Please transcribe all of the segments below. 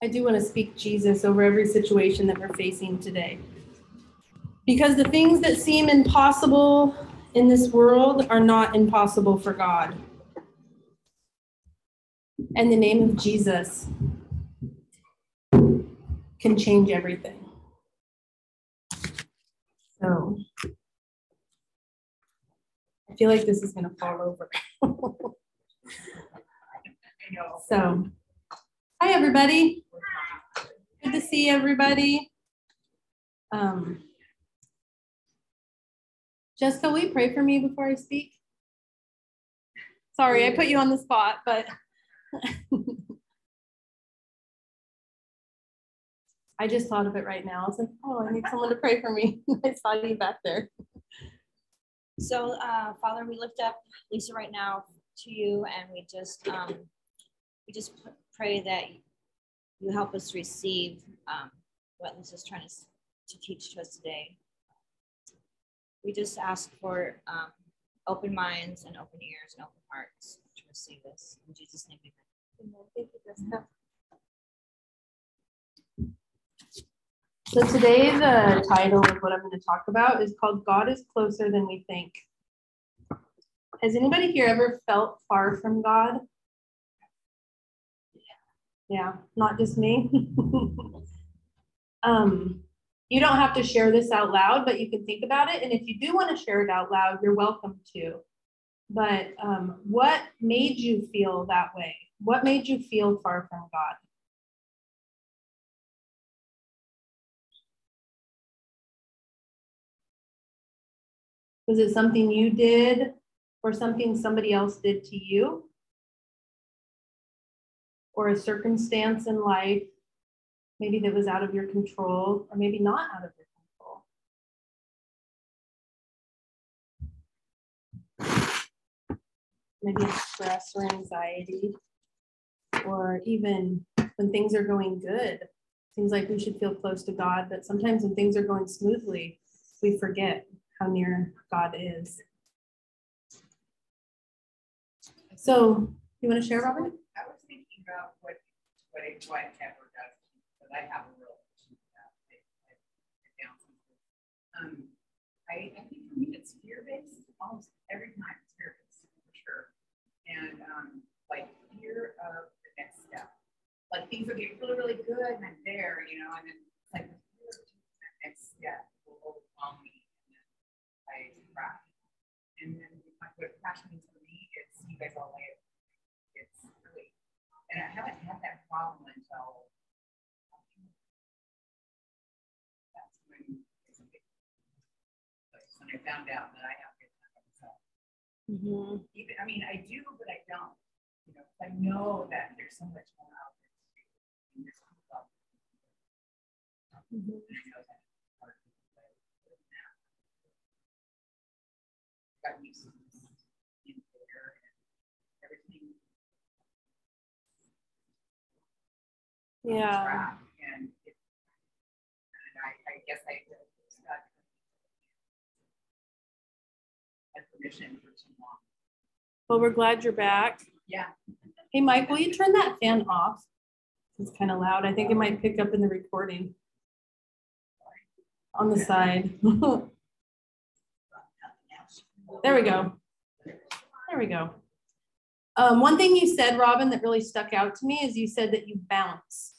I do want to speak Jesus over every situation that we're facing today. Because the things that seem impossible in this world are not impossible for God. And the name of Jesus can change everything. So I feel like this is going to fall over. so, hi, everybody. Good to see everybody. Um, Jessica, will you pray for me before I speak? Sorry, I put you on the spot, but I just thought of it right now. I was like, oh, I need someone to pray for me. I saw you back there. So, uh, Father, we lift up Lisa right now to you, and we just um, we just pray that you help us receive um, what Lisa's trying to, to teach to us today. We just ask for um, open minds and open ears and open hearts to receive this. In Jesus' name, amen. So today the title of what I'm going to talk about is called God is closer than we think. Has anybody here ever felt far from God? Yeah, not just me. um, you don't have to share this out loud, but you can think about it. And if you do want to share it out loud, you're welcome to. But um, what made you feel that way? What made you feel far from God? Was it something you did or something somebody else did to you? Or a circumstance in life, maybe that was out of your control, or maybe not out of your control. Maybe stress or anxiety, or even when things are going good. Seems like we should feel close to God, but sometimes when things are going smoothly, we forget how near God is. So, you want to share, Robert? I about what what a white pepper does, but I have a real issue with that. Um, I, I think for me it's fear based almost every time it's fear based for sure, and um, like fear of the next step. Like things will get really really good and I'm there, you know, and then it's like the fear of the next step will overwhelm me and then I crash. And then what crash means for me is you guys all lay it. It's really, and I haven't had that problem until that's when it's a big. When I found out that I have to time myself. Mm-hmm. Even, I mean, I do, but I don't. You know, I know that there's so much more out there to do. And there's people out there. Mm-hmm. I know that. got used to in there and everything. Yeah. And, it, and I, I guess I just got had permission for too long. Well, we're glad you're back. Yeah. Hey, Mike, will you turn that fan off? It's kind of loud. I think it might pick up in the recording on the side. There we go. There we go. Um, one thing you said, Robin, that really stuck out to me is you said that you bounce.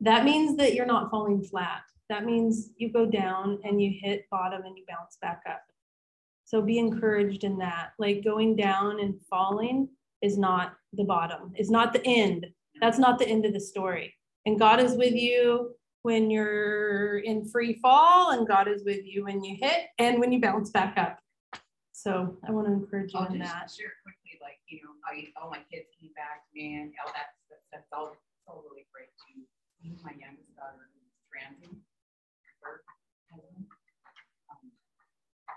That means that you're not falling flat. That means you go down and you hit bottom and you bounce back up. So be encouraged in that. Like going down and falling is not the bottom, is not the end. That's not the end of the story. And God is with you when you're in free fall, and God is with you when you hit and when you bounce back up. So I want to encourage you I'll in just that. share quickly, like, you know, all my kids came back and all that, that that's all, all really great too. My youngest daughter transiting, her husband, um,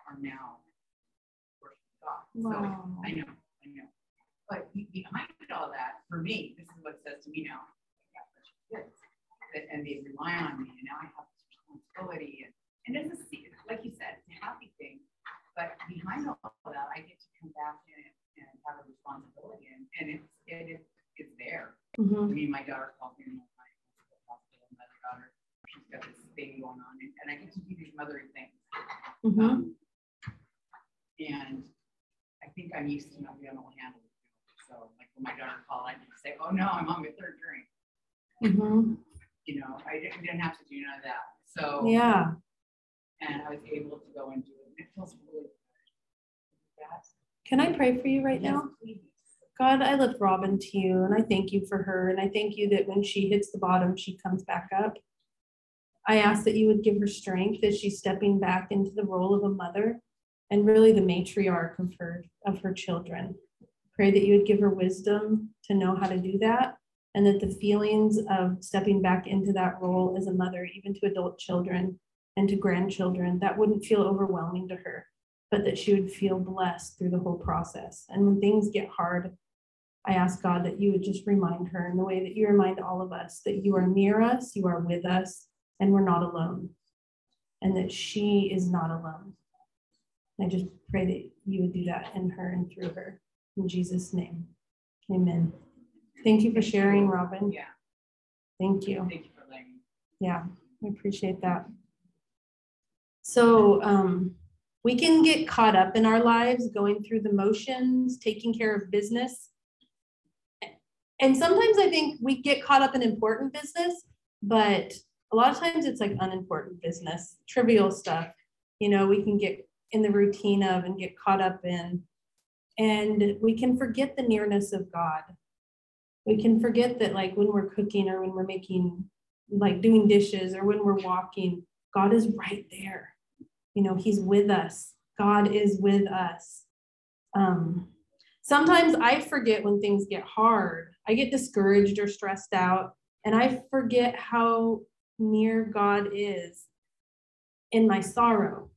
are now working God. So I know, I know. But behind all that, for me, this is what it says to me now. I got kids, and they rely on me, and now I have this responsibility, and and it's a like you said, it's a happy thing but behind all that, I get to come back and, and have a responsibility, and, and it's it is it's there. Mm-hmm. I mean, my daughter calls me all the time. and I get to do these mothering things. Mhm. Um, And I think I'm used to not being able to handle it. So like when my daughter called, I can say, oh no, I'm on my third drink. Mhm. You know, I didn't, didn't have to do none of that. So, Yeah. and I was able to go and do it. and It feels really good. Can I pray for you right now? Yes, please. God, I lift Robin to you and I thank you for her. And I thank you that when she hits the bottom, she comes back up. I ask that you would give her strength as she's stepping back into the role of a mother and really the matriarch of her of her children. Pray that you would give her wisdom to know how to do that and that the feelings of stepping back into that role as a mother, even to adult children and to grandchildren, that wouldn't feel overwhelming to her, but that she would feel blessed through the whole process. And when things get hard, I ask God that you would just remind her in the way that you remind all of us that you are near us, you are with us, and we're not alone, and that she is not alone. I just pray that you would do that in her and through her. In Jesus' name, amen. Thank you for sharing, Robin. Yeah, Thank you. thank you for letting me. Yeah, I appreciate that. So um, we can get caught up in our lives, going through the motions, taking care of business. And sometimes I think we get caught up in important business, but a lot of times it's like unimportant business, trivial stuff. You know, we can get in the routine of and get caught up in. And we can forget the nearness of God. We can forget that, like, when we're cooking or when we're making like doing dishes or when we're walking, God is right there. You know, He's with us. God is with us. Um, sometimes I forget when things get hard. I get discouraged or stressed out, and I forget how near God is in my sorrow,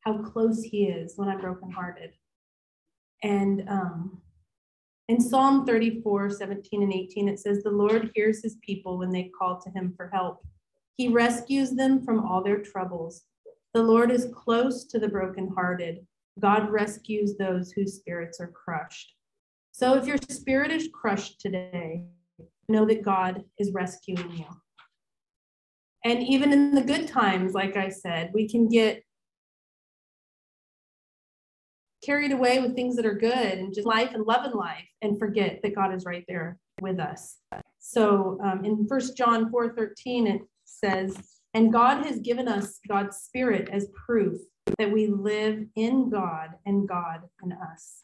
how close He is when I'm brokenhearted. And um, in Psalm 34, 17 and 18, it says, The Lord hears his people when they call to him for help. He rescues them from all their troubles. The Lord is close to the brokenhearted. God rescues those whose spirits are crushed. So if your spirit is crushed today, know that God is rescuing you. And even in the good times, like I said, we can get carried away with things that are good and just life and love and life and forget that God is right there with us. So um, in First John 4 13, it says, And God has given us God's Spirit as proof that we live in God and God in us.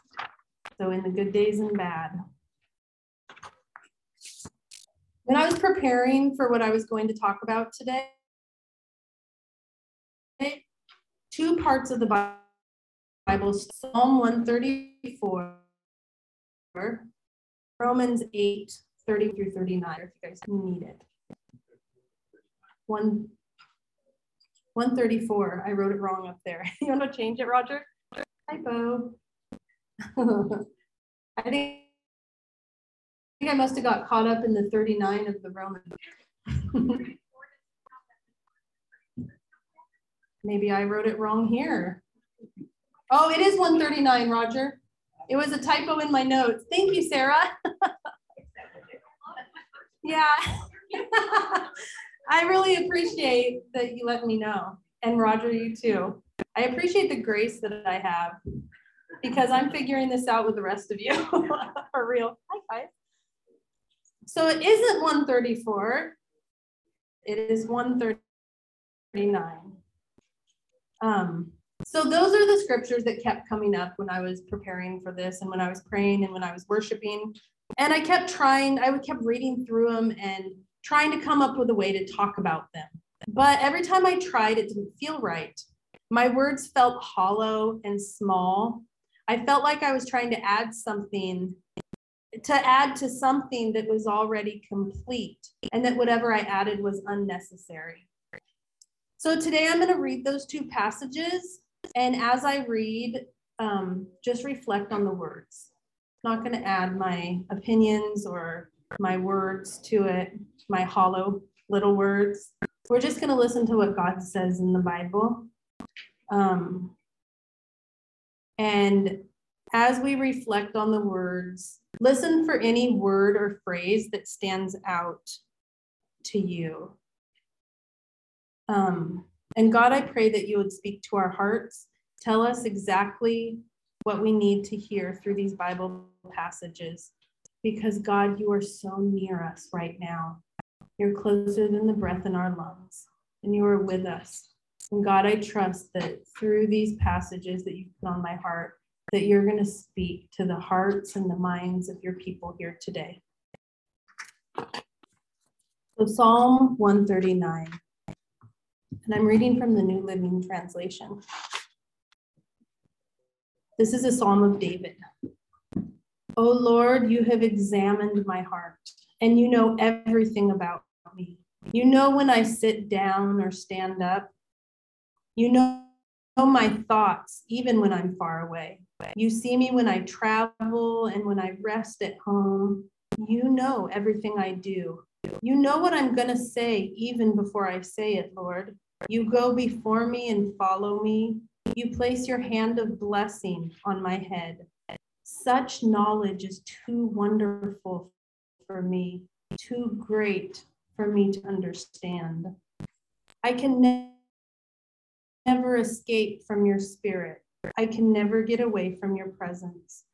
So in the good days and bad. When I was preparing for what I was going to talk about today, two parts of the Bible Psalm 134, Romans 8, 30 through 39, if you guys need it. One, 134, I wrote it wrong up there. You want to change it, Roger? Typo. I think, think I must have got caught up in the 39 of the Roman. Maybe I wrote it wrong here. Oh, it is 139, Roger. It was a typo in my notes. Thank you, Sarah. yeah. I really appreciate that you let me know. And Roger, you too. I appreciate the grace that I have because I'm figuring this out with the rest of you for real. High five. So it isn't 134. It is 139. Um, so those are the scriptures that kept coming up when I was preparing for this and when I was praying and when I was worshiping. And I kept trying, I kept reading through them and trying to come up with a way to talk about them. But every time I tried, it didn't feel right. My words felt hollow and small. I felt like I was trying to add something, to add to something that was already complete, and that whatever I added was unnecessary. So today I'm going to read those two passages and as I read, um, just reflect on the words. Not going to add my opinions or my words to it, my hollow little words. We're just going to listen to what God says in the Bible. Um, and as we reflect on the words, listen for any word or phrase that stands out to you. Um, And God, I pray that you would speak to our hearts, tell us exactly what we need to hear through these Bible passages. Because God, you are so near us right now. You're closer than the breath in our lungs, and you are with us. And God, I trust that through these passages that you've put on my heart, that you're going to speak to the hearts and the minds of your people here today. So, Psalm 139, and I'm reading from the New Living Translation. This is a psalm of David. O Lord, you have examined my heart, and you know everything about me. You know when I sit down or stand up. You know my thoughts, even when I'm far away. You see me when I travel and when I rest at home. You know everything I do. You know what I'm going to say even before I say it, Lord. You go before me and follow me. You place your hand of blessing on my head. Such knowledge is too wonderful for me, too great for me to understand. I can ne- never escape from your spirit. I can never get away from your presence.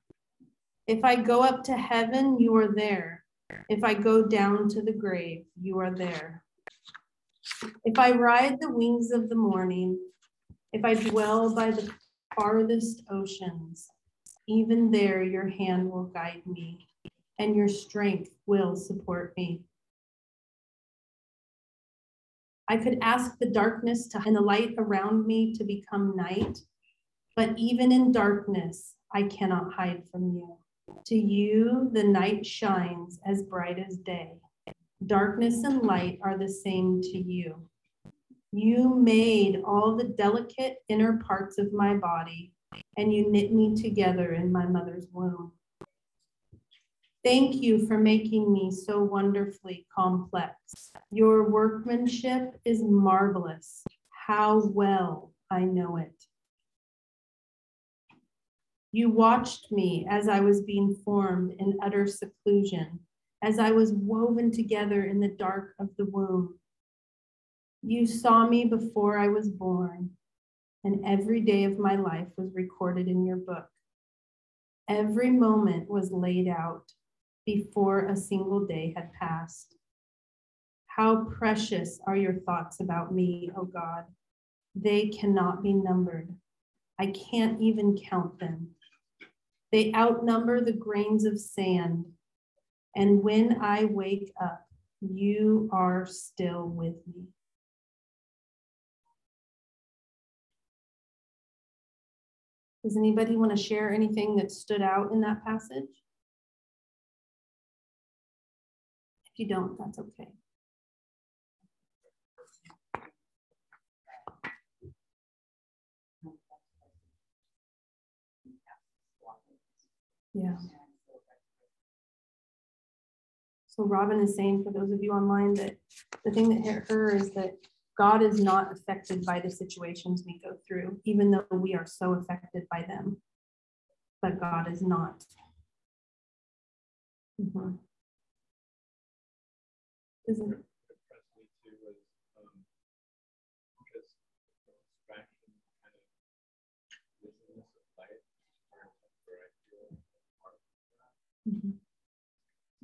If I go up to heaven, you are there. If I go down to the grave, you are there. If I ride the wings of the morning, if I dwell by the farthest oceans, even there your hand will guide me, and your strength will support me. I could ask the darkness to, and the light around me to become night, but even in darkness, I cannot hide from you. To you, the night shines as bright as day. Darkness and light are the same to you. You made all the delicate inner parts of my body, and you knit me together in my mother's womb. Thank you for making me so wonderfully complex. Your workmanship is marvelous. How well I know it. You watched me as I was being formed in utter seclusion, as I was woven together in the dark of the womb. You saw me before I was born, and every day of my life was recorded in your book. Every moment was laid out before a single day had passed. How precious are your thoughts about me, O God. They cannot be numbered. I can't even count them. They outnumber the grains of sand. And when I wake up, you are still with me. Does anybody want to share anything that stood out in that passage? If you don't, that's okay. Yeah. So Robin is saying, for those of you online, that the thing that hit her is that God is not affected by the situations we go through, even though we are so affected by them. But God is not. Mm-hmm. Isn't it? Mhm.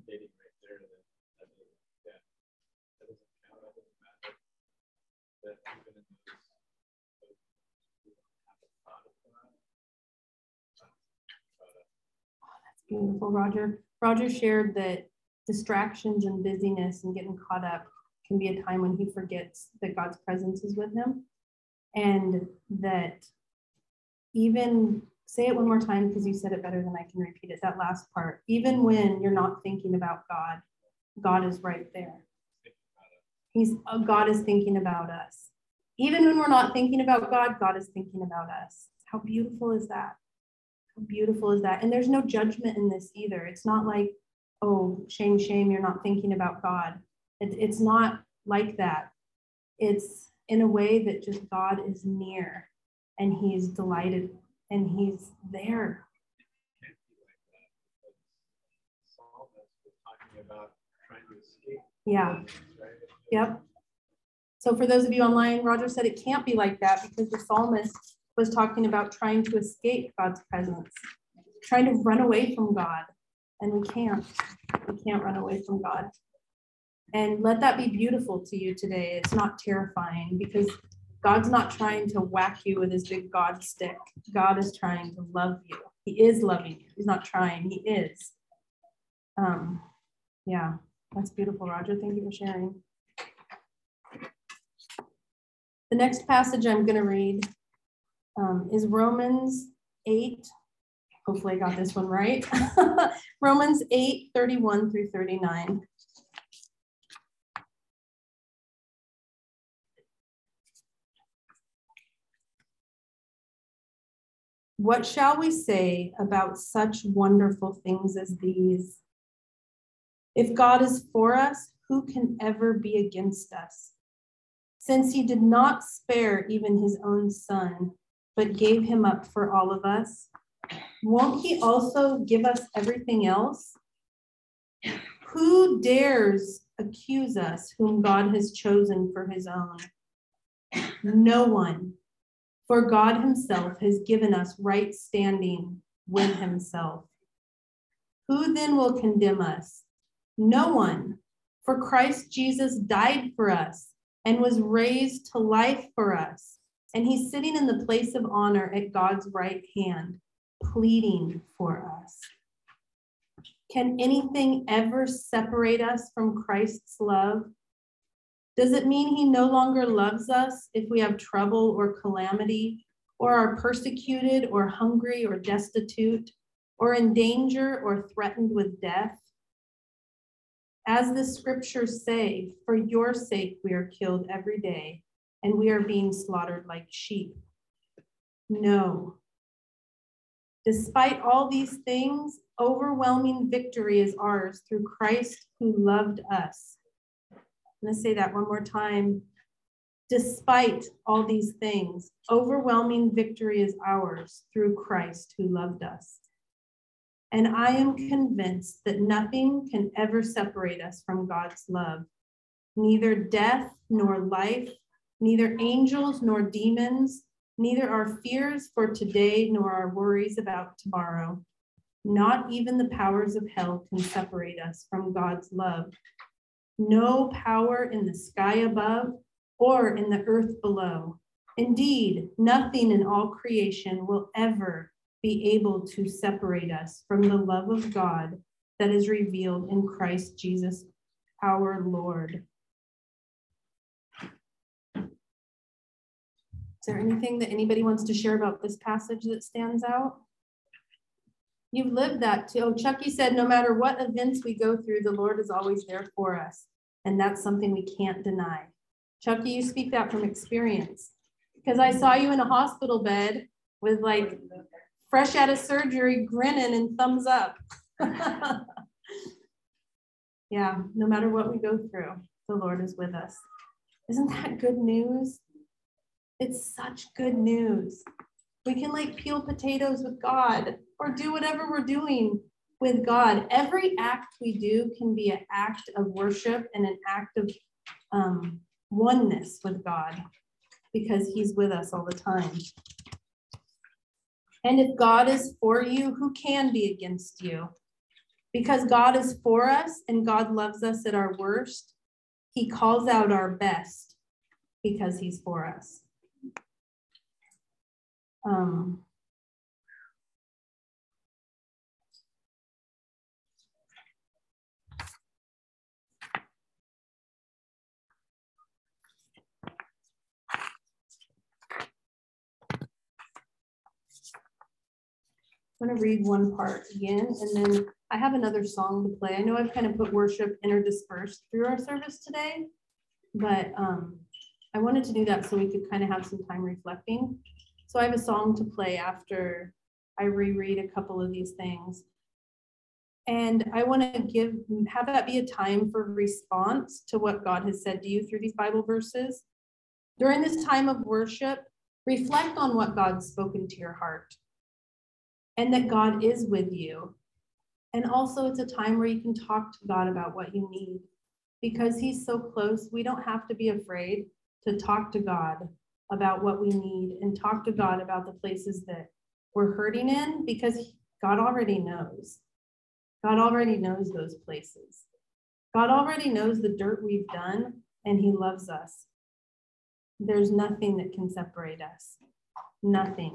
stating right there that, that, doesn't- yeah, that doesn't count, that doesn't matter. That even in those, those who haven't thought of that. but, uh, Beautiful, Roger. Roger shared that distractions and busyness and getting caught up can be a time when he forgets that God's presence is with him. And that even say it one more time because you said it better than I can repeat it. That last part, even when you're not thinking about God, God is right there. He's uh, God is thinking about us. Even when we're not thinking about God, God is thinking about us. How beautiful is that? How beautiful is that? And there's no judgment in this either. It's not like, oh, shame, shame, you're not thinking about God. It, it's not like that. It's in a way that just God is near and he's delighted and he's there. Yeah. Yep. So for those of you online, Roger said it can't be like that because the psalmist was talking about trying to escape God's presence, trying to run away from God. And we can't. We can't run away from God. And let that be beautiful to you today. It's not terrifying because God's not trying to whack you with his big God stick. God is trying to love you. He is loving you. He's not trying, he is. Um, yeah, that's beautiful, Roger. Thank you for sharing. The next passage I'm going to read um, is Romans 8. Hopefully, I got this one right. Romans 8 31 through 39. What shall we say about such wonderful things as these? If God is for us, who can ever be against us? Since he did not spare even his own son, but gave him up for all of us, won't he also give us everything else? Who dares accuse us whom God has chosen for his own? No one. For God himself has given us right standing with himself. Who then will condemn us? No one. For Christ Jesus died for us and was raised to life for us. And he's sitting in the place of honor at God's right hand, pleading for us. Can anything ever separate us from Christ's love? Does it mean he no longer loves us if we have trouble or calamity, or are persecuted, or hungry, or destitute, or in danger, or threatened with death? As the scriptures say, for your sake we are killed every day, and we are being slaughtered like sheep. No. Despite all these things, overwhelming victory is ours through Christ who loved us. I'm going to say that one more time. Despite all these things, overwhelming victory is ours through Christ who loved us. And I am convinced that nothing can ever separate us from God's love. Neither death nor life, neither angels nor demons, neither our fears for today nor our worries about tomorrow. Not even the powers of hell can separate us from God's love no power in the sky above or in the earth below. Indeed, nothing in all creation will ever be able to separate us from the love of God that is revealed in Christ Jesus our Lord. Is there anything that anybody wants to share about this passage that stands out? You've lived that too. Oh, Chucky said, no matter what events we go through, the Lord is always there for us. And that's something we can't deny. Chucky, you speak that from experience. Because I saw you in a hospital bed with like fresh out of surgery, grinning and thumbs up. yeah, no matter what we go through, the Lord is with us. Isn't that good news? It's such good news. We can like peel potatoes with God or do whatever we're doing with God. Every act we do can be an act of worship and an act of um, oneness with God because He's with us all the time. And if God is for you, who can be against you? Because God is for us and God loves us at our worst, He calls out our best because He's for us. Um, I'm going to read one part again, and then I have another song to play. I know I've kind of put worship interdispersed through our service today, but um, I wanted to do that so we could kind of have some time reflecting. So I have a song to play after I reread a couple of these things. And I want to give have that be a time for response to what God has said to you through these Bible verses. During this time of worship, reflect on what God's spoken to your heart and that God is with you. And also, it's a time where you can talk to God about what you need because He's so close. We don't have to be afraid to talk to God about what we need and talk to God about the places that we're hurting in because God already knows. God already knows those places. God already knows the dirt we've done and He loves us. There's nothing that can separate us. Nothing.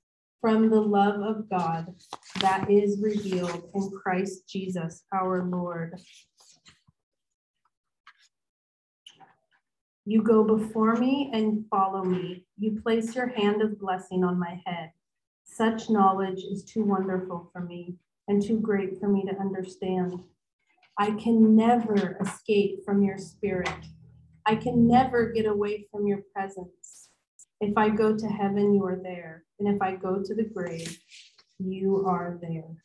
from the love of God that is revealed in Christ Jesus our Lord. You go before me and follow me. You place your hand of blessing on my head. Such knowledge is too wonderful for me and too great for me to understand. I can never escape from your spirit. I can never get away from your presence. If I go to heaven, you are there. And if I go to the grave, you are there.